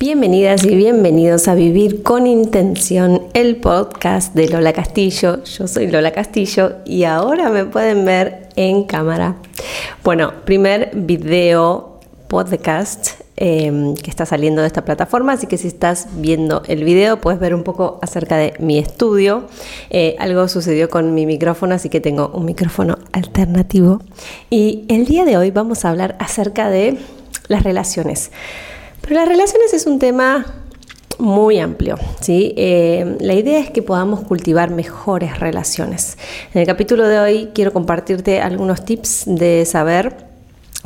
Bienvenidas y bienvenidos a Vivir con Intención, el podcast de Lola Castillo. Yo soy Lola Castillo y ahora me pueden ver en cámara. Bueno, primer video podcast em, que está saliendo de esta plataforma, así que si estás viendo el video puedes ver un poco acerca de mi estudio. Eh, algo sucedió con mi micrófono, así que tengo un micrófono alternativo. Y el día de hoy vamos a hablar acerca de las relaciones. Pero las relaciones es un tema muy amplio. ¿sí? Eh, la idea es que podamos cultivar mejores relaciones. En el capítulo de hoy quiero compartirte algunos tips de saber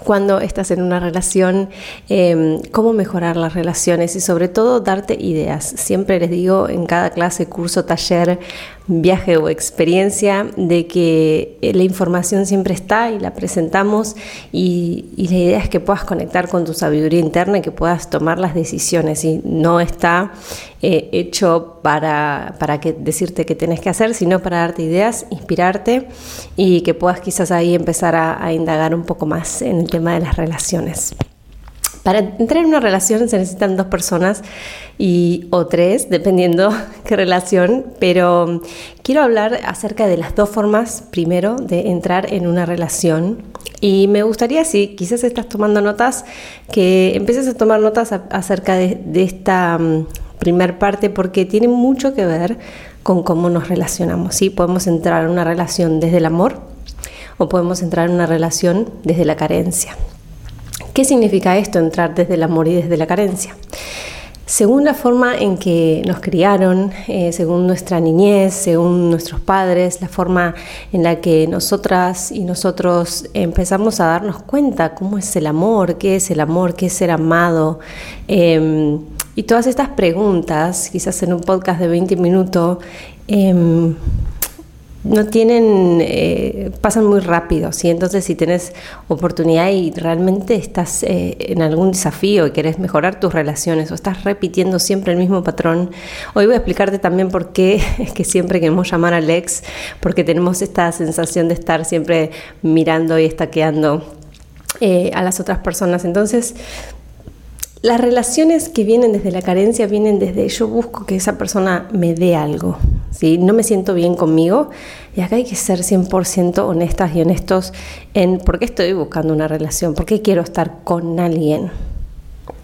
cuando estás en una relación, em, cómo mejorar las relaciones y sobre todo darte ideas. Siempre les digo en cada clase, curso, taller, viaje o experiencia de que eh, la información siempre está y la presentamos y, la idea es que puedas conectar con tu sabiduría interna y que puedas tomar las decisiones y no está eh, hecho para, para que, decirte qué tienes que hacer, sino para darte ideas, inspirarte y que puedas quizás ahí empezar a indagar un poco más en el tema de las relaciones. Para entrar en una relación se necesitan dos personas y, o tres, dependiendo qué relación, pero quiero hablar acerca de las dos formas, primero, de entrar en una relación. Y me gustaría, si quizás estás tomando notas, que empieces a tomar notas acerca de, esta mm, primer parte, porque tiene mucho que ver con cómo nos relacionamos. ¿sí? Podemos entrar en una relación desde el amor o podemos entrar en una relación desde la carencia. ¿Qué significa esto, entrar desde el amor y desde la carencia? Según la forma en que nos criaron, eh, según nuestra niñez, según nuestros padres, la forma en la que nosotras y nosotros empezamos a darnos cuenta cómo es el amor, qué es el amor, qué es ser amado. Em, y todas estas preguntas, quizás en un podcast de 20 minutos, em, no tienen, eh, pasan muy rápido, ¿sí? Entonces si tienes oportunidad y realmente estás eh, en algún desafío y quieres mejorar tus relaciones o estás repitiendo siempre el mismo patrón, hoy voy a explicarte también por qué es que siempre queremos llamar al ex, porque tenemos esta sensación de estar siempre mirando y estaqueando eh, a las otras personas. Entonces, las relaciones que vienen desde la carencia vienen desde yo busco que esa persona me dé algo, ¿sí? no me siento bien conmigo y acá hay que ser 100% honestas y honestos en por qué estoy buscando una relación, por qué quiero estar con alguien.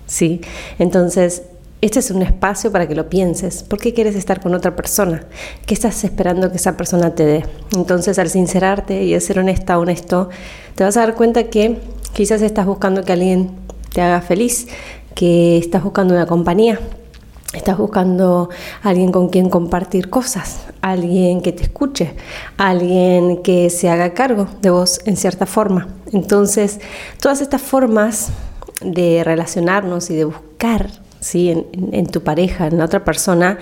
¿sí? Entonces, este es un espacio para que lo pienses. ¿Por qué quieres estar con otra persona? ¿Qué estás esperando que esa persona te dé? Entonces, al sincerarte y de ser honesta, honesto, te vas a dar cuenta que quizás estás buscando que alguien te haga feliz, que estás buscando una compañía, estás buscando alguien con quien compartir cosas, alguien que te escuche, alguien que se haga cargo de vos en cierta forma. Entonces, todas estas formas de relacionarnos y de buscar ¿sí? en, tu pareja, en otra persona,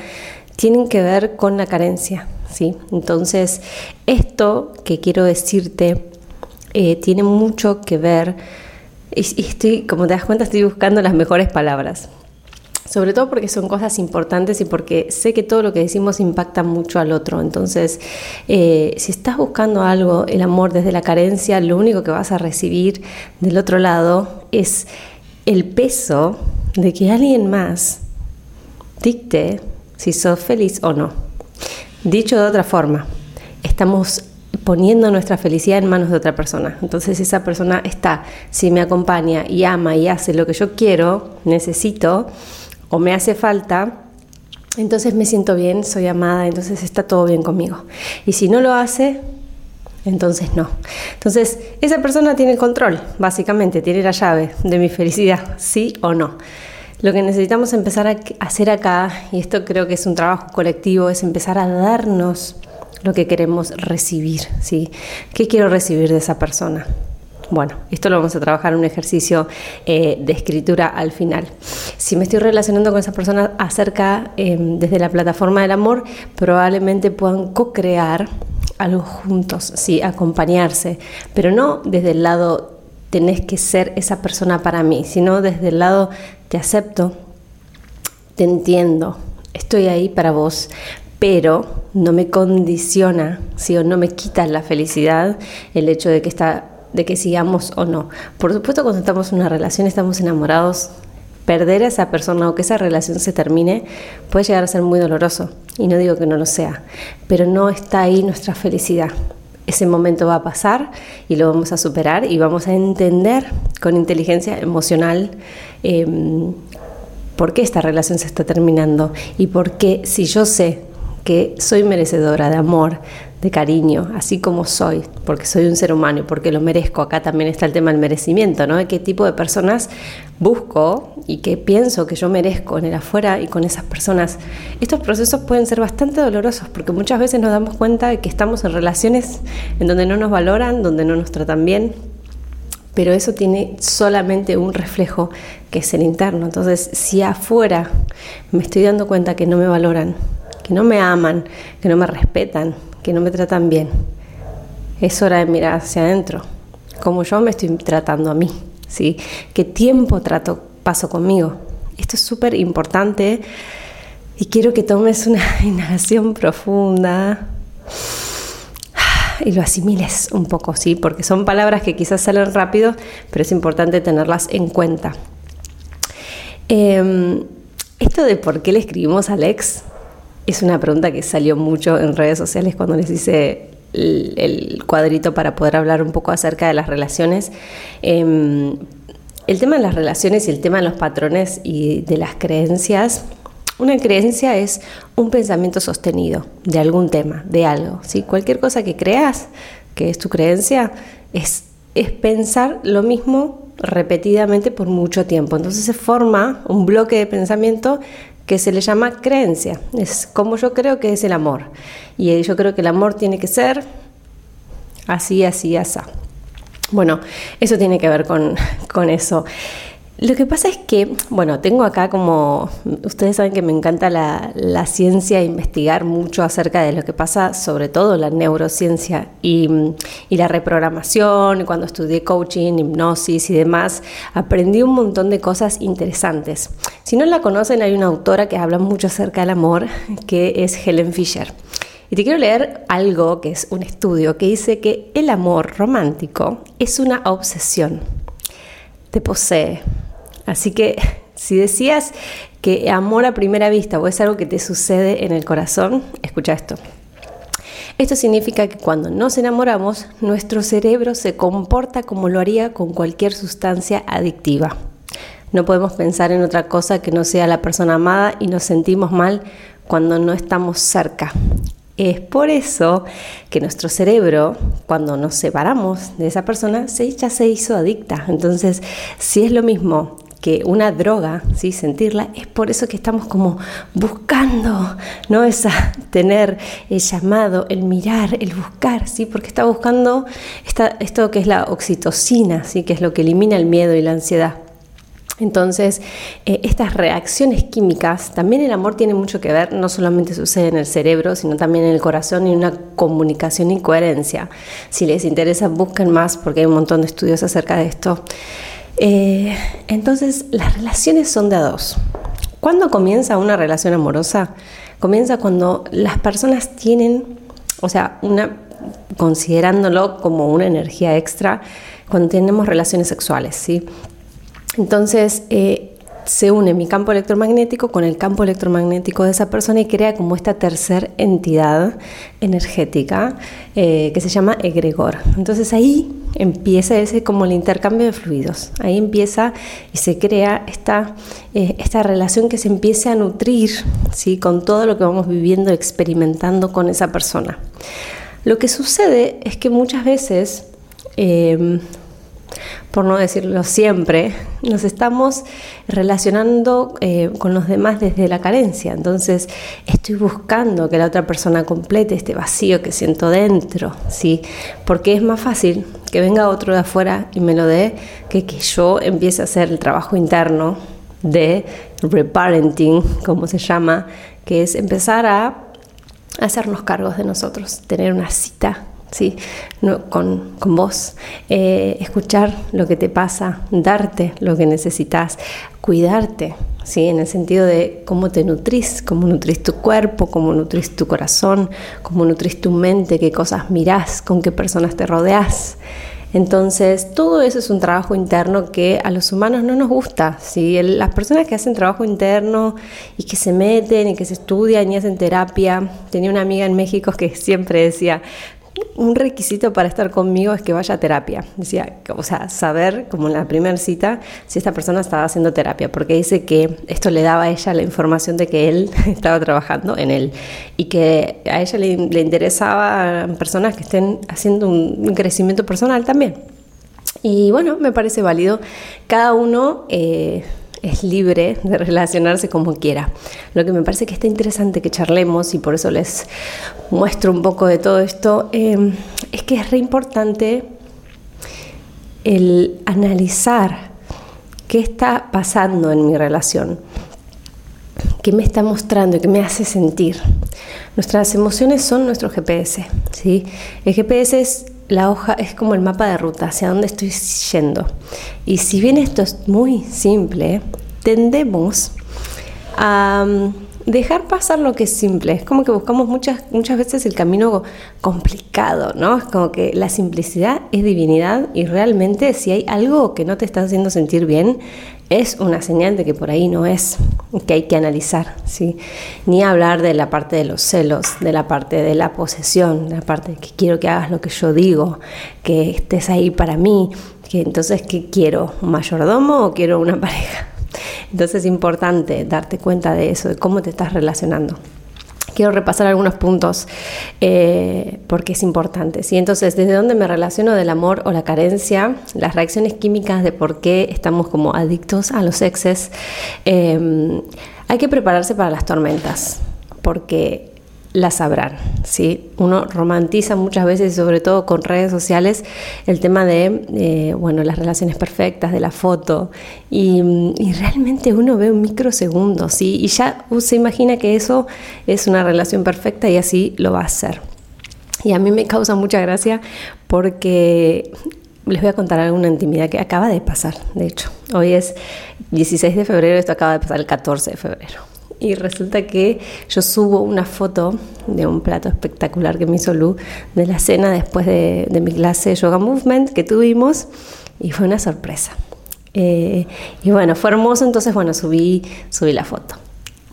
tienen que ver con la carencia. ¿sí? Entonces, esto que quiero decirte eh, tiene mucho que ver y, estoy, como te das cuenta, estoy buscando las mejores palabras. Sobre todo porque son cosas importantes y porque sé que todo lo que decimos impacta mucho al otro. Entonces, eh, si estás buscando algo, el amor desde la carencia, lo único que vas a recibir del otro lado es el peso de que alguien más dicte si sos feliz o no. Dicho de otra forma, estamos poniendo nuestra felicidad en manos de otra persona. Entonces esa persona está, si me acompaña y ama y hace lo que yo quiero, necesito o me hace falta, entonces me siento bien, soy amada, entonces está todo bien conmigo. Y si no lo hace, entonces no. Entonces esa persona tiene el control, básicamente, tiene la llave de mi felicidad, sí o no. Lo que necesitamos empezar a hacer acá, y esto creo que es un trabajo colectivo, es empezar a darnos lo que queremos recibir, ¿sí? ¿Qué quiero recibir de esa persona? Bueno, esto lo vamos a trabajar en un ejercicio eh, de escritura al final. Si me estoy relacionando con esa persona acerca em, desde la plataforma del amor, probablemente puedan co-crear algo juntos, sí, acompañarse, pero no desde el lado tenés que ser esa persona para mí, sino desde el lado te acepto, te entiendo, estoy ahí para vos, pero no me condiciona, ¿sí? o no me quita la felicidad el hecho de que, está, de que sigamos o no. Por supuesto, cuando estamos en una relación, estamos enamorados perder a esa persona o que esa relación se termine puede llegar a ser muy doloroso. Y no digo que no lo sea, pero no está ahí nuestra felicidad. Ese momento va a pasar y lo vamos a superar y vamos a entender con inteligencia emocional em, por qué esta relación se está terminando y por qué si yo sé que soy merecedora de amor, de cariño, así como soy, porque soy un ser humano y porque lo merezco. Acá también está el tema del merecimiento, ¿no? De qué tipo de personas busco y qué pienso que yo merezco en el afuera y con esas personas. Estos procesos pueden ser bastante dolorosos porque muchas veces nos damos cuenta de que estamos en relaciones en donde no nos valoran, donde no nos tratan bien, pero eso tiene solamente un reflejo que es el interno. Entonces, si afuera me estoy dando cuenta que no me valoran, que no me aman, que no me respetan, que no me tratan bien. Es hora de mirar hacia adentro, como yo me estoy tratando a mí, ¿sí? ¿Qué tiempo trato, paso conmigo? Esto es súper importante y quiero que tomes una inhalación profunda y lo asimiles un poco, ¿sí? Porque son palabras que quizás salen rápido, pero es importante tenerlas en cuenta. Em, esto de por qué le escribimos a Alex es una pregunta que salió mucho en redes sociales cuando les hice el, cuadrito para poder hablar un poco acerca de las relaciones. Em, el tema de las relaciones y el tema de los patrones y de las creencias. Una creencia es un pensamiento sostenido de algún tema, de algo. ¿sí? Cualquier cosa que creas, que es tu creencia, es, es pensar lo mismo repetidamente por mucho tiempo. Entonces se forma un bloque de pensamiento que se le llama creencia. Es como yo creo que es el amor. Y yo creo que el amor tiene que ser así, así, así. Bueno, eso tiene que ver con, con eso. Lo que pasa es que, bueno, tengo acá como, ustedes saben que me encanta la, ciencia, investigar mucho acerca de lo que pasa, sobre todo la neurociencia y, y, la reprogramación, cuando estudié coaching, hipnosis y demás, aprendí un montón de cosas interesantes. Si no la conocen, hay una autora que habla mucho acerca del amor, que es Helen Fisher. Y te quiero leer algo que es un estudio que dice que el amor romántico es una obsesión, te posee Así que si decías que amor a primera vista o es algo que te sucede en el corazón, escucha esto. Esto significa que cuando nos enamoramos, nuestro cerebro se comporta como lo haría con cualquier sustancia adictiva. No podemos pensar en otra cosa que no sea la persona amada y nos sentimos mal cuando no estamos cerca. Es por eso que nuestro cerebro, cuando nos separamos de esa persona, ya se hizo adicta. Entonces, si es lo mismo que una droga, ¿sí? sentirla, es por eso que estamos como buscando, ¿no? Esa, tener el llamado, el mirar, el buscar, ¿sí? porque está buscando esta, esto que es la oxitocina, ¿sí? que es lo que elimina el miedo y la ansiedad. Entonces, eh, estas reacciones químicas, también el amor tiene mucho que ver, no solamente sucede en el cerebro, sino también en el corazón y una comunicación y coherencia. Si les interesa, busquen más porque hay un montón de estudios acerca de esto. Eh, entonces, las relaciones son de a dos. ¿Cuándo comienza una relación amorosa? Comienza cuando las personas tienen, o sea, una, considerándolo como una energía extra, cuando tenemos relaciones sexuales, ¿sí? Entonces, eh, se une mi campo electromagnético con el campo electromagnético de esa persona y crea como esta tercera entidad energética eh, que se llama egregor. Entonces ahí empieza ese como el intercambio de fluidos. Ahí empieza y se crea esta, eh, esta relación que se empieza a nutrir ¿sí? con todo lo que vamos viviendo, experimentando con esa persona. Lo que sucede es que muchas veces eh, por no decirlo siempre, nos estamos relacionando eh, con los demás desde la carencia. Entonces, estoy buscando que la otra persona complete este vacío que siento dentro, ¿sí? Porque es más fácil que venga otro de afuera y me lo dé que que yo empiece a hacer el trabajo interno de reparenting, como se llama, que es empezar a hacernos cargos de nosotros, tener una cita ¿sí? con, vos, eh, escuchar lo que te pasa, darte lo que necesitas, cuidarte, ¿sí? en el sentido de cómo te nutrís, cómo nutrís tu cuerpo, cómo nutrís tu corazón, cómo nutrís tu mente, qué cosas mirás, con qué personas te rodeas. Entonces, todo eso es un trabajo interno que a los humanos no nos gusta. ¿sí? las personas que hacen trabajo interno y que se meten y que se estudian y hacen terapia, tenía una amiga en México que siempre decía, un requisito para estar conmigo es que vaya a terapia. Decía, o sea, saber, como en la primera cita, si esta persona estaba haciendo terapia, porque dice que esto le daba a ella la información de que él estaba trabajando en él y que a ella le, le interesaba personas que estén haciendo un crecimiento personal también. Y bueno, me parece válido. Cada uno... Eh, es libre de relacionarse como quiera. Lo que me parece que está interesante que charlemos, y por eso les muestro un poco de todo esto, em, es que es re importante el analizar qué está pasando en mi relación, qué me está mostrando y qué me hace sentir. Nuestras emociones son nuestro GPS. ¿sí? El GPS es la hoja es como el mapa de ruta, hacia dónde estoy yendo. Y si bien esto es muy simple, tendemos a mm, dejar pasar lo que es simple. Es como que buscamos muchas, muchas veces el camino complicado, ¿no? Es como que la simplicidad es divinidad y realmente si hay algo que no te está haciendo sentir bien, es una señal de que por ahí no es, que hay que analizar, ¿sí? Ni hablar de la parte de los celos, de la parte de la posesión, de la parte de que quiero que hagas lo que yo digo, que estés ahí para mí, que entonces, ¿qué quiero? ¿Un mayordomo o quiero una pareja? Entonces es importante darte cuenta de eso, de cómo te estás relacionando quiero repasar algunos puntos eh, porque es importante. ¿sí? Entonces, ¿desde dónde me relaciono del amor o la carencia? Las reacciones químicas de por qué estamos como adictos a los exes. Eh, hay que prepararse para las tormentas porque la sabrán. ¿sí? Uno romantiza muchas veces, sobre todo con redes sociales, el tema de eh, bueno, las relaciones perfectas, de la foto, y, realmente uno ve un microsegundo ¿sí? y ya se imagina que eso es una relación perfecta y así lo va a ser. Y a mí me causa mucha gracia porque les voy a contar alguna intimidad que acaba de pasar, de hecho. Hoy es 16 de febrero, esto acaba de pasar el 14 de febrero y resulta que yo subo una foto de un plato espectacular que me hizo Lu de la cena después de, mi clase de Yoga Movement que tuvimos y fue una sorpresa. Eh, y bueno, fue hermoso, entonces bueno, subí, subí la foto.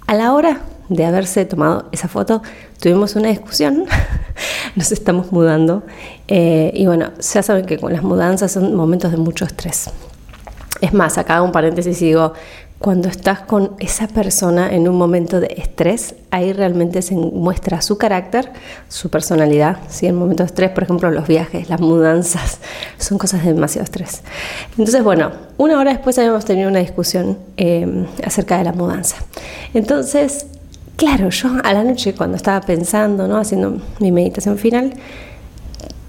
A la hora de haberse tomado esa foto, tuvimos una discusión, nos estamos mudando eh, y bueno, ya saben que con las mudanzas son momentos de mucho estrés. Es más, acá un paréntesis y digo, cuando estás con esa persona en un momento de estrés, ahí realmente se muestra su carácter, su personalidad. ¿sí? En momentos de estrés, por ejemplo, los viajes, las mudanzas, son cosas de demasiado estrés. Entonces, bueno, una hora después habíamos tenido una discusión em, acerca de la mudanza. Entonces, claro, yo a la noche cuando estaba pensando, ¿no? haciendo mi meditación final,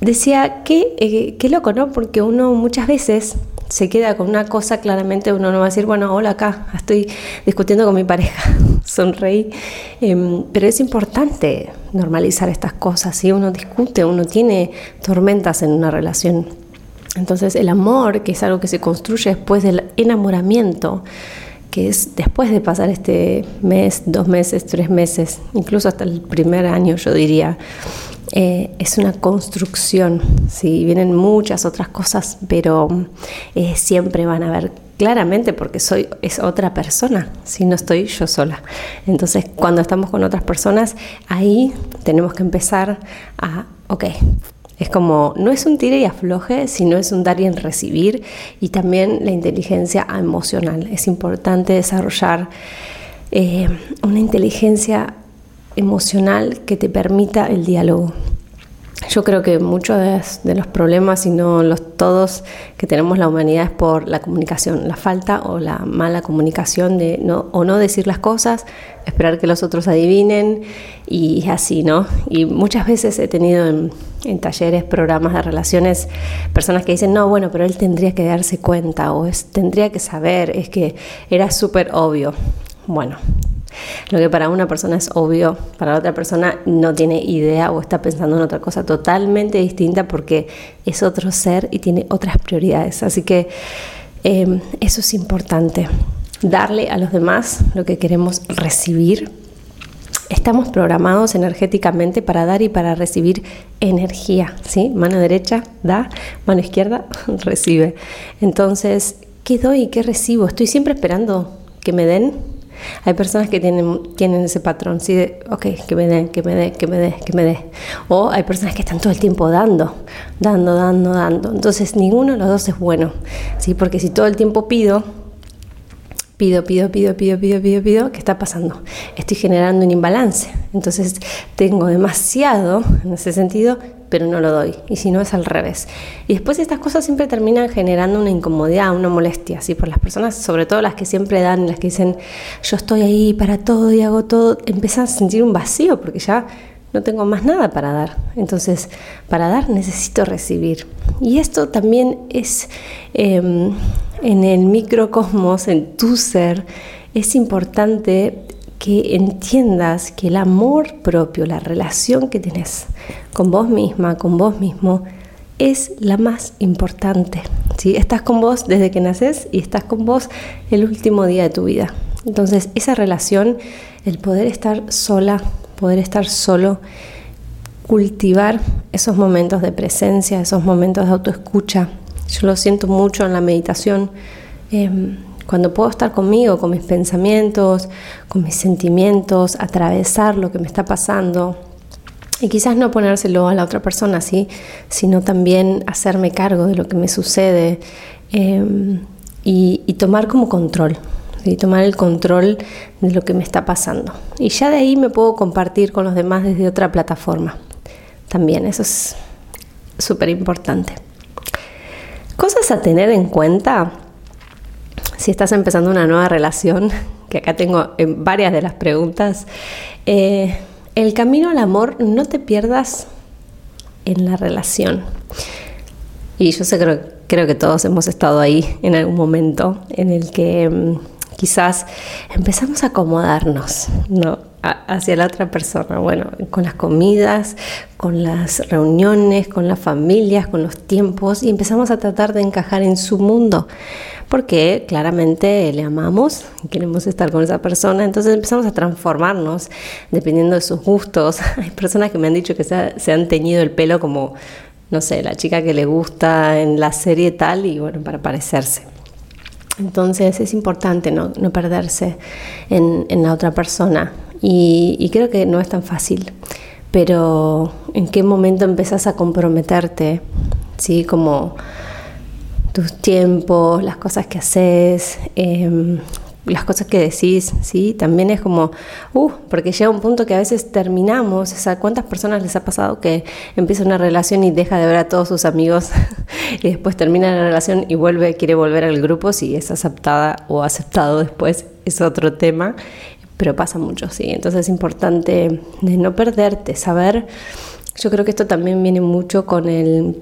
decía, qué, eh, qué loco, ¿no? Porque uno muchas veces se queda con una cosa, claramente uno no va a decir, bueno, hola acá, estoy discutiendo con mi pareja, sonreí. Em, pero es importante normalizar estas cosas, si uno discute, uno tiene tormentas en una relación. Entonces el amor, que es algo que se construye después del enamoramiento, que es después de pasar este mes, dos meses, tres meses, incluso hasta el primer año, yo diría, eh, es una construcción, ¿sí? vienen muchas otras cosas, pero eh, siempre van a ver claramente porque soy es otra persona, si no estoy yo sola. Entonces, cuando estamos con otras personas, ahí tenemos que empezar a, ok, es como, no es un tire y afloje, sino es un dar y recibir y también la inteligencia emocional. Es importante desarrollar eh, una inteligencia emocional que te permita el diálogo. Yo creo que muchos de, los problemas, y no los todos que tenemos la humanidad, es por la comunicación, la falta o la mala comunicación de no, o no decir las cosas, esperar que los otros adivinen y así, ¿no? Y muchas veces he tenido en, en talleres, programas de relaciones, personas que dicen, no, bueno, pero él tendría que darse cuenta o es, tendría que saber, es que era súper obvio. Bueno, lo que para una persona es obvio, para otra persona no tiene idea o está pensando en otra cosa totalmente distinta porque es otro ser y tiene otras prioridades. Así que em, eso es importante, darle a los demás lo que queremos recibir estamos programados energéticamente para dar y para recibir energía, ¿sí? Mano derecha da, mano izquierda recibe. Entonces, ¿qué doy y qué recibo? Estoy siempre esperando que me den. Hay personas que tienen, tienen ese patrón, ¿sí? De, ok, que me den, que me dé, que me dé, que me dé. O hay personas que están todo el tiempo dando, dando, dando, dando. Entonces, ninguno de los dos es bueno, ¿sí? Porque si todo el tiempo pido, pido, pido, pido, pido, pido, pido, pido, ¿qué está pasando? Estoy generando un imbalance. Entonces tengo demasiado en ese sentido, pero no lo doy. Y si no es al revés. Y después estas cosas siempre terminan generando una incomodidad, una molestia, ¿sí? Por las personas, sobre todo las que siempre dan, las que dicen, yo estoy ahí para todo y hago todo, empiezan a sentir un vacío porque ya no tengo más nada para dar. Entonces, para dar necesito recibir. Y esto también es em, en el microcosmos, en tu ser, es importante que entiendas que el amor propio, la relación que tienes con vos misma, con vos mismo, es la más importante. ¿sí? Estás con vos desde que naces y estás con vos el último día de tu vida. Entonces, esa relación, el poder estar sola, poder estar solo, cultivar esos momentos de presencia, esos momentos de autoescucha. Yo lo siento mucho en la meditación. Em, cuando puedo estar conmigo, con mis pensamientos, con mis sentimientos, atravesar lo que me está pasando, y quizás no ponérselo a la otra persona, ¿sí? sino también hacerme cargo de lo que me sucede em, y, y, tomar como control, ¿sí? tomar el control de lo que me está pasando. Y ya de ahí me puedo compartir con los demás desde otra plataforma. También eso es súper importante. Cosas a tener en cuenta si estás empezando una nueva relación, que acá tengo en varias de las preguntas. Eh, el camino al amor, no te pierdas en la relación. Y yo sé, creo, creo que todos hemos estado ahí en algún momento en el que mm, quizás empezamos a acomodarnos, ¿no? hacia la otra persona, bueno, con las comidas, con las reuniones, con las familias, con los tiempos, y empezamos a tratar de encajar en su mundo, porque claramente le amamos y queremos estar con esa persona, entonces empezamos a transformarnos dependiendo de sus gustos. Hay personas que me han dicho que se, se han teñido el pelo como, no sé, la chica que le gusta en la serie tal, y bueno, para parecerse. Entonces es importante no, perderse en, la otra persona y, creo que no es tan fácil, pero en qué momento empezás a comprometerte, ¿sí? Como tus tiempos, las cosas que haces, em, las cosas que decís, ¿sí? También es como, uh, porque llega un punto que a veces terminamos, o sea, ¿cuántas personas les ha pasado que empieza una relación y deja de ver a todos sus amigos y después termina la relación y vuelve, quiere volver al grupo, si es aceptada o aceptado después, es otro tema, pero pasa mucho, ¿sí? Entonces es importante de no perderte, saber, yo creo que esto también viene mucho con el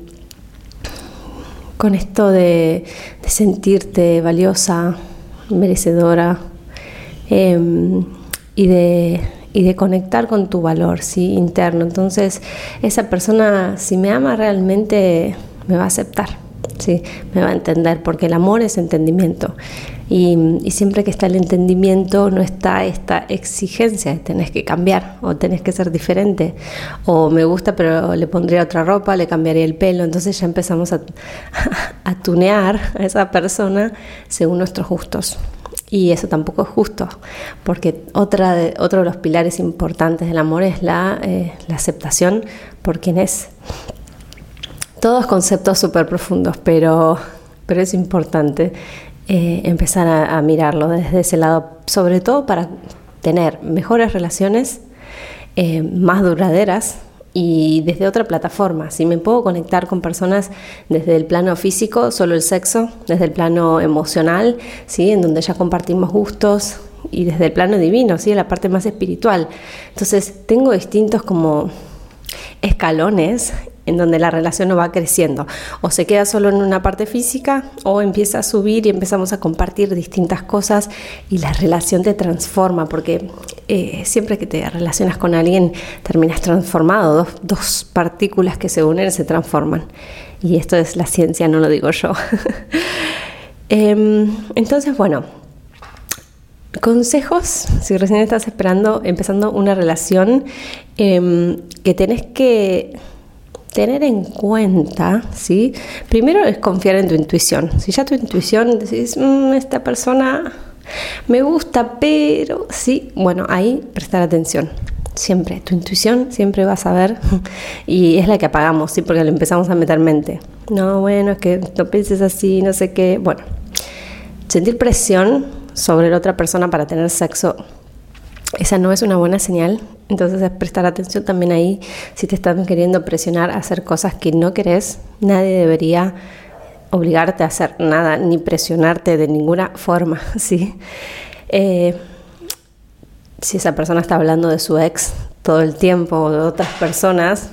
con esto de, de sentirte valiosa, merecedora em, y, de, y de conectar con tu valor ¿sí? interno. Entonces, esa persona, si me ama realmente, me va a aceptar. ¿sí? me va a entender, porque el amor es entendimiento. Y, y, siempre que está el entendimiento no está esta exigencia de tenés que cambiar o tenés que ser diferente. O me gusta pero le pondría otra ropa, le cambiaría el pelo. Entonces ya empezamos a, tunear a esa persona según nuestros gustos. Y eso tampoco es justo, porque otra de, otro de los pilares importantes del amor es la, eh, aceptación por quien es. Todos conceptos súper profundos, pero, pero es importante eh, empezar a, mirarlo desde ese lado, sobre todo para tener mejores relaciones, eh, más duraderas y desde otra plataforma. Si me puedo conectar con personas desde el plano físico, solo el sexo, desde el plano emocional, ¿sí? en donde ya compartimos gustos, y desde el plano divino, ¿sí? la parte más espiritual. Entonces tengo distintos como escalones en donde la relación no va creciendo. O se queda solo en una parte física o empieza a subir y empezamos a compartir distintas cosas y la relación te transforma, porque eh, siempre que te relacionas con alguien terminas transformado, dos, partículas que se unen se transforman. Y esto es la ciencia, no lo digo yo. Em, entonces, bueno, consejos, si recién estás esperando, empezando una relación, em, que tenés que tener en cuenta, ¿sí? Primero es confiar en tu intuición. Si ya tu intuición decís, mm, esta persona me gusta, pero sí, bueno, ahí prestar atención. Siempre, tu intuición siempre va a saber y es la que apagamos, ¿sí? Porque le empezamos a meter mente. No, bueno, es que no pienses así, no sé qué. Bueno, sentir presión sobre la otra persona para tener sexo, esa no es una buena señal. Entonces es prestar atención también ahí si te están queriendo presionar a hacer cosas que no querés. Nadie debería obligarte a hacer nada ni presionarte de ninguna forma, ¿sí? Eh, si esa persona está hablando de su ex todo el tiempo o de otras personas,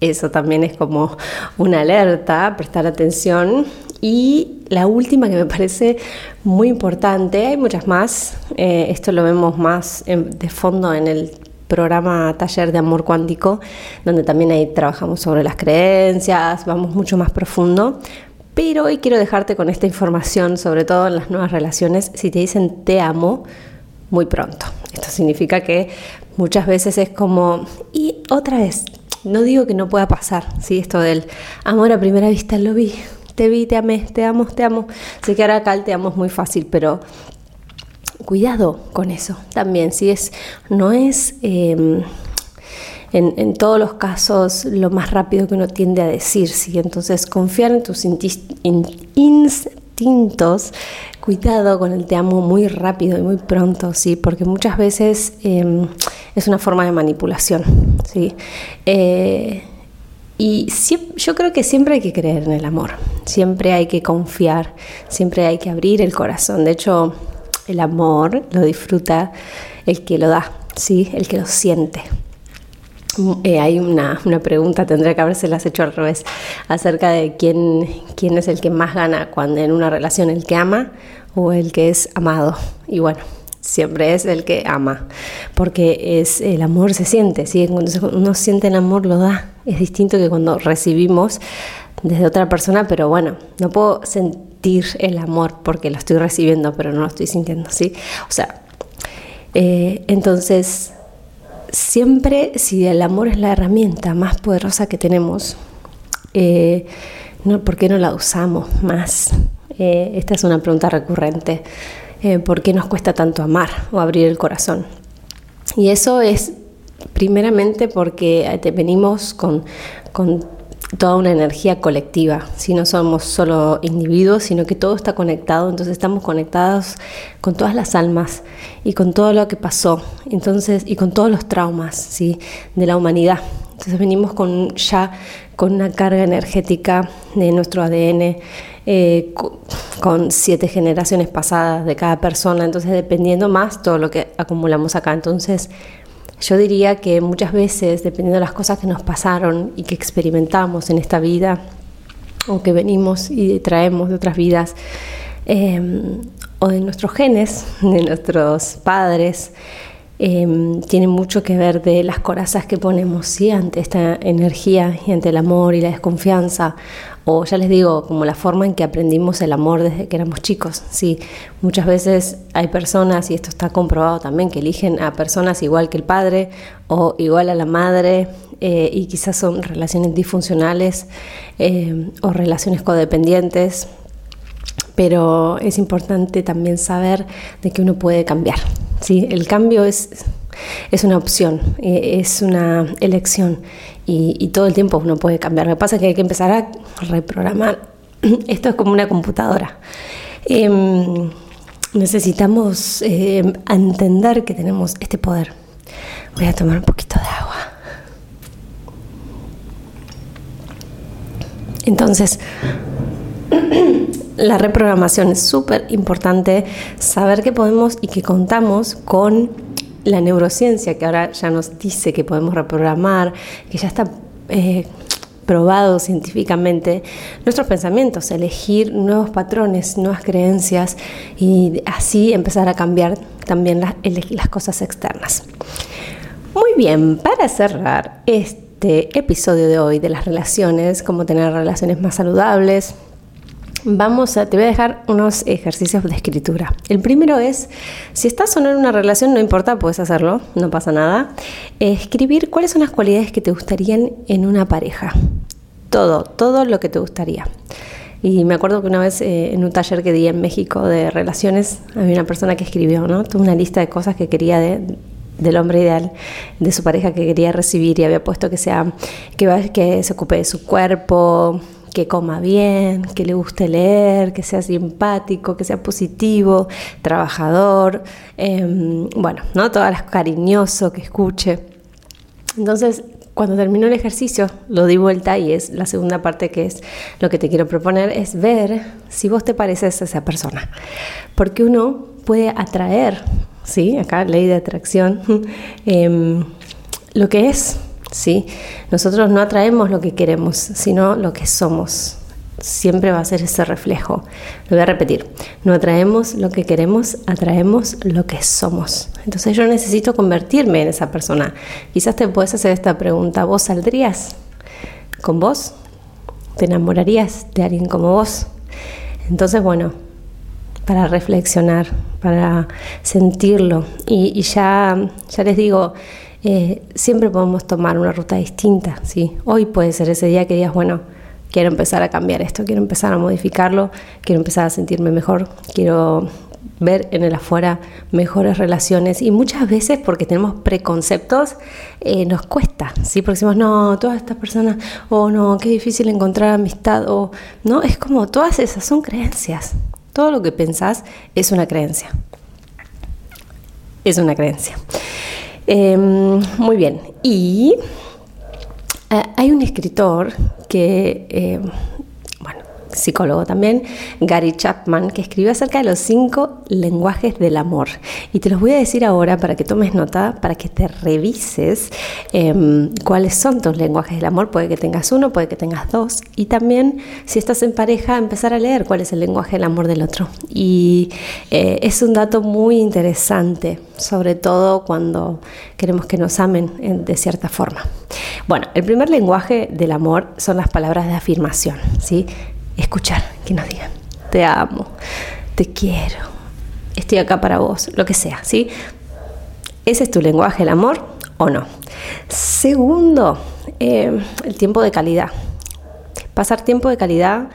eso también es como una alerta, prestar atención. Y la última que me parece muy importante, hay muchas más, eh, esto lo vemos más de fondo en el programa Taller de Amor Cuántico, donde también ahí trabajamos sobre las creencias, vamos mucho más profundo. Pero hoy quiero dejarte con esta información, sobre todo en las nuevas relaciones, si te dicen te amo, muy pronto. Esto significa que muchas veces es como, y otra vez, no digo que no pueda pasar, ¿sí? Esto del amor a primera vista lo vi, te vi, te amé, te amo, te amo. Sé que ahora acá el te amo es muy fácil, pero cuidado con eso también, si es, no es... Em, en, todos los casos lo más rápido que uno tiende a decir, ¿sí? Entonces confiar en tus instintos, cuidado con el te amo muy rápido y muy pronto, ¿sí? Porque muchas veces em, es una forma de manipulación, ¿sí? Eh, y yo creo que siempre hay que creer en el amor, siempre hay que confiar, siempre hay que abrir el corazón. De hecho, el amor lo disfruta el que lo da, ¿sí? el que lo siente. Eh, hay una, una, pregunta, tendría que habérselas hecho al revés, acerca de quién, quién es el que más gana cuando en una relación, el que ama o el que es amado. Y bueno, siempre es el que ama, porque es el amor se siente, ¿sí? cuando uno siente el amor lo da, es distinto que cuando recibimos desde otra persona, pero bueno, no puedo sentir el amor porque lo estoy recibiendo, pero no lo estoy sintiendo, ¿sí? O sea, eh, entonces siempre si el amor es la herramienta más poderosa que tenemos, eh, no, ¿por qué no la usamos más? Eh, esta es una pregunta recurrente. Eh, ¿Por qué nos cuesta tanto amar o abrir el corazón? Y eso es primeramente porque venimos con, con toda una energía colectiva, si no somos solo individuos, sino que todo está conectado, entonces estamos conectados con todas las almas y con todo lo que pasó, entonces y con todos los traumas, ¿sí? de la humanidad. Entonces venimos con ya con una carga energética de nuestro ADN eh, con siete generaciones pasadas de cada persona, entonces dependiendo más todo lo que acumulamos acá, entonces yo diría que muchas veces, dependiendo de las cosas que nos pasaron y que experimentamos en esta vida, o que venimos y traemos de otras vidas, em, o de nuestros genes, de nuestros padres, eh, tiene mucho que ver de las corazas que ponemos ¿sí? ante esta energía y ante el amor y la desconfianza, o ya les digo, como la forma en que aprendimos el amor desde que éramos chicos. Sí, muchas veces hay personas, y esto está comprobado también, que eligen a personas igual que el padre o igual a la madre, eh, y quizás son relaciones disfuncionales eh, o relaciones codependientes pero es importante también saber de que uno puede cambiar. ¿sí? El cambio es, es una opción, eh, es una elección y, todo el tiempo uno puede cambiar. Lo que pasa es que hay que empezar a reprogramar. Esto es como una computadora. Em, necesitamos em, entender que tenemos este poder. Voy a tomar un poquito de agua. Entonces, la reprogramación es súper importante, saber que podemos y que contamos con la neurociencia, que ahora ya nos dice que podemos reprogramar, que ya está eh, probado científicamente, nuestros pensamientos, elegir nuevos patrones, nuevas creencias y así empezar a cambiar también las, las cosas externas. Muy bien, para cerrar este episodio de hoy de las relaciones, cómo tener relaciones más saludables, Vamos a, te voy a dejar unos ejercicios de escritura. El primero es, si estás o no en una relación, no importa, puedes hacerlo, no pasa nada. Escribir cuáles son las cualidades que te gustarían en una pareja. Todo, todo lo que te gustaría. Y me acuerdo que una vez eh, en un taller que di en México de relaciones, había una persona que escribió, ¿no? Tuvo una lista de cosas que quería del hombre ideal, de su pareja que quería recibir y había puesto que sea, que, que se ocupe de su cuerpo, que coma bien, que le guste leer, que sea simpático, que sea positivo, trabajador, em, bueno, ¿no? Todas las cariñoso, que escuche. Entonces, cuando terminó el ejercicio, lo di vuelta y es la segunda parte que es lo que te quiero proponer, es ver si vos te pareces a esa persona. Porque uno puede atraer, ¿sí? Acá ley de atracción, em, lo que es ¿sí? Nosotros no atraemos lo que queremos, sino lo que somos. Siempre va a ser ese reflejo. Lo voy a repetir. No atraemos lo que queremos, atraemos lo que somos. Entonces yo necesito convertirme en esa persona. Quizás te puedes hacer esta pregunta. ¿Vos saldrías con vos? ¿Te enamorarías de alguien como vos? Entonces, bueno, para reflexionar, para sentirlo. Y, ya, ya les digo, eh, siempre podemos tomar una ruta distinta. ¿sí? Hoy puede ser ese día que digas, bueno, quiero empezar a cambiar esto, quiero empezar a modificarlo, quiero empezar a sentirme mejor, quiero ver en el afuera mejores relaciones y muchas veces porque tenemos preconceptos eh, nos cuesta, ¿sí? Porque decimos, no, todas estas personas, o no, qué difícil encontrar amistad, o no, es como todas esas son creencias. Todo lo que pensás es una creencia. Es una creencia. Em, muy bien. Y eh, hay un escritor que, eh, psicólogo también, Gary Chapman, que escribió acerca de los cinco lenguajes del amor. Y te los voy a decir ahora para que tomes nota, para que te revises em, cuáles son tus lenguajes del amor. Puede que tengas uno, puede que tengas dos. Y también, si estás en pareja, empezar a leer cuál es el lenguaje del amor del otro. Y eh, es un dato muy interesante, sobre todo cuando queremos que nos amen de cierta forma. Bueno, el primer lenguaje del amor son las palabras de afirmación, ¿sí? Escuchar que nos digan, te amo, te quiero, estoy acá para vos, lo que sea, ¿sí? ¿Ese es tu lenguaje, el amor o no? Segundo, eh, el tiempo de calidad. Pasar tiempo de calidad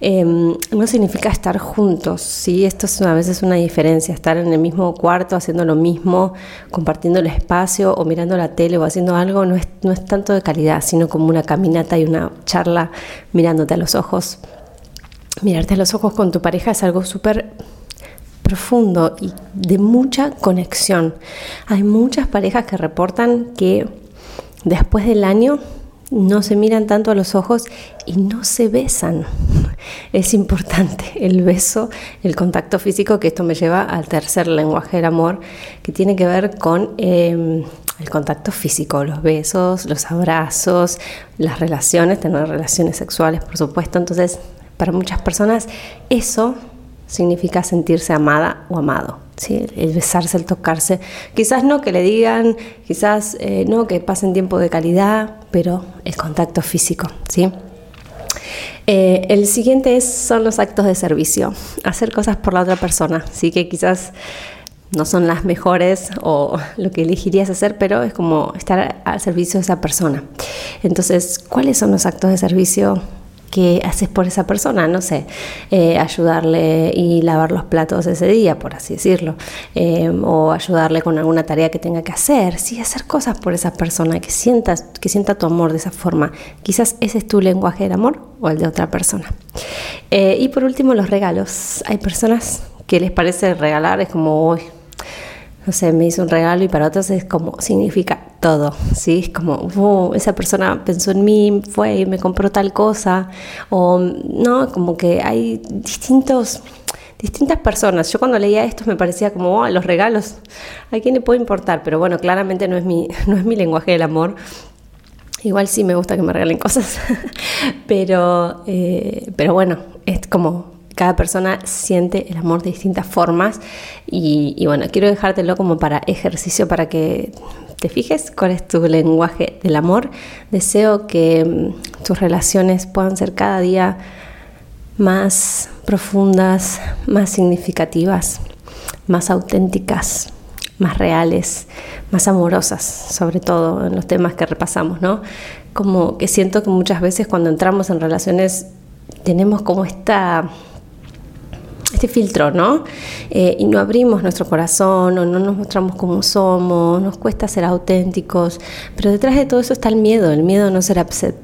em, no significa estar juntos, ¿sí? Esto es a veces una diferencia, estar en el mismo cuarto haciendo lo mismo, compartiendo el espacio o mirando la tele o haciendo algo, no es, no es tanto de calidad, sino como una caminata y una charla mirándote a los ojos, mirarte a los ojos con tu pareja es algo súper profundo y de mucha conexión. Hay muchas parejas que reportan que después del año no se miran tanto a los ojos y no se besan. Es importante el beso, el contacto físico, que esto me lleva al tercer lenguaje del amor, que tiene que ver con em, el contacto físico, los besos, los abrazos, las relaciones, tener relaciones sexuales, por supuesto. Entonces, para muchas personas eso significa sentirse amada o amado. ¿sí? El besarse, el tocarse. Quizás no que le digan, quizás eh, no que pasen tiempo de calidad, pero el contacto físico. ¿sí? Eh, el siguiente son los actos de servicio, hacer cosas por la otra persona, sí que quizás no son las mejores o lo que elegirías hacer, pero es como estar al servicio de esa persona. Entonces, ¿cuáles son los actos de servicio ¿Qué haces por esa persona, no sé, eh, ayudarle y lavar los platos ese día, por así decirlo, eh, o ayudarle con alguna tarea que tenga que hacer, sí, hacer cosas por esa persona, que, sientas, que sienta tu amor de esa forma. Quizás ese es tu lenguaje del amor o el de otra persona. Eh, y por último, los regalos. Hay personas que les parece regalar, es como, hoy no sé, me hizo un regalo y para otros es como, significa todo, ¿sí? Es como, esa persona pensó en mí, fue y me compró tal cosa, o no, como que hay distintos distintas personas. Yo cuando leía esto me parecía como, oh, los regalos, ¿a quién le puede importar? Pero bueno, claramente no es mi, no es mi lenguaje del amor. Igual sí me gusta que me regalen cosas, pero, eh, pero bueno, es como cada persona siente el amor de distintas formas y, bueno, quiero dejártelo como para ejercicio para que te fijes cuál es tu lenguaje del amor. Deseo que mm, tus relaciones puedan ser cada día más profundas, más significativas, más auténticas, más reales, más amorosas, sobre todo en los temas que repasamos, ¿no? Como que siento que muchas veces cuando entramos en relaciones tenemos como esta este filtro, ¿no? Eh, y no abrimos nuestro corazón o no nos mostramos como somos, nos cuesta ser auténticos, pero detrás de todo eso está el miedo, el miedo a no ser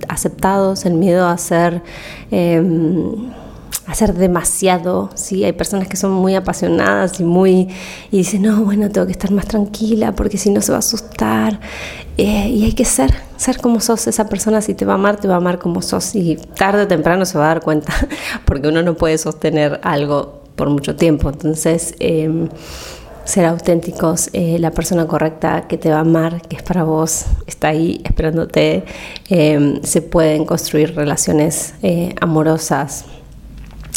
aceptados, el miedo a ser... Em, hacer demasiado, ¿sí? Hay personas que son muy apasionadas y muy y dicen, no, bueno, tengo que estar más tranquila porque si no se va a asustar. Eh, y hay que ser, ser como sos esa persona, si te va a amar, te va a amar como sos y tarde o temprano se va a dar cuenta porque uno no puede sostener algo por mucho tiempo. Entonces, em, ser auténticos, eh, la persona correcta que te va a amar, que es para vos, está ahí esperándote. Em, se pueden construir relaciones eh, amorosas,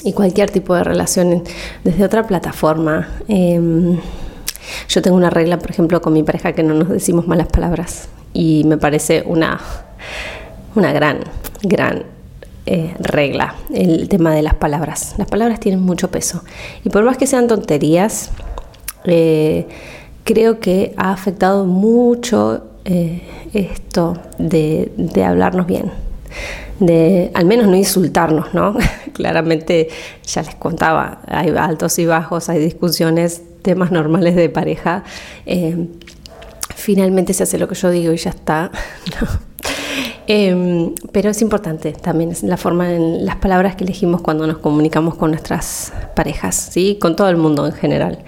y cualquier tipo de relación desde otra plataforma. Em, yo tengo una regla, por ejemplo, con mi pareja que no nos decimos malas palabras y me parece una, una gran, gran eh, regla el tema de las palabras. Las palabras tienen mucho peso y por más que sean tonterías, eh, creo que ha afectado mucho eh, esto de, de hablarnos bien de al menos no insultarnos, ¿no? Claramente ya les contaba, hay altos y bajos, hay discusiones, temas normales de pareja. Eh, finalmente se hace lo que yo digo y ya está. Em, pero es importante también la forma en las palabras que elegimos cuando nos comunicamos con nuestras parejas, ¿sí? con todo el mundo en general.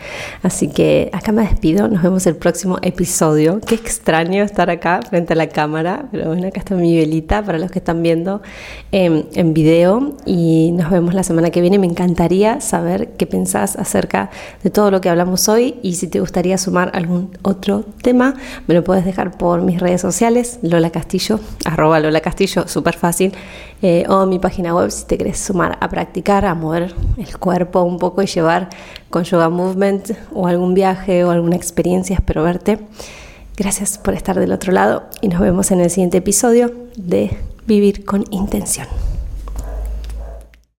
Así que acá me despido, nos vemos el próximo episodio. Qué extraño estar acá frente a la cámara, pero bueno, acá está mi velita para los que están viendo em, en video y nos vemos la semana que viene. Me encantaría saber qué pensás acerca de todo lo que hablamos hoy y si te gustaría sumar algún otro tema, me lo puedes dejar por mis redes sociales, Lola Castillo, arroba Lola Castillo, súper fácil, eh, o mi página web si te querés sumar a practicar, a mover el cuerpo un poco y llevar con Yoga Movement o algún viaje o alguna experiencia, espero verte. Gracias por estar del otro lado y nos vemos en el siguiente episodio de Vivir con Intención.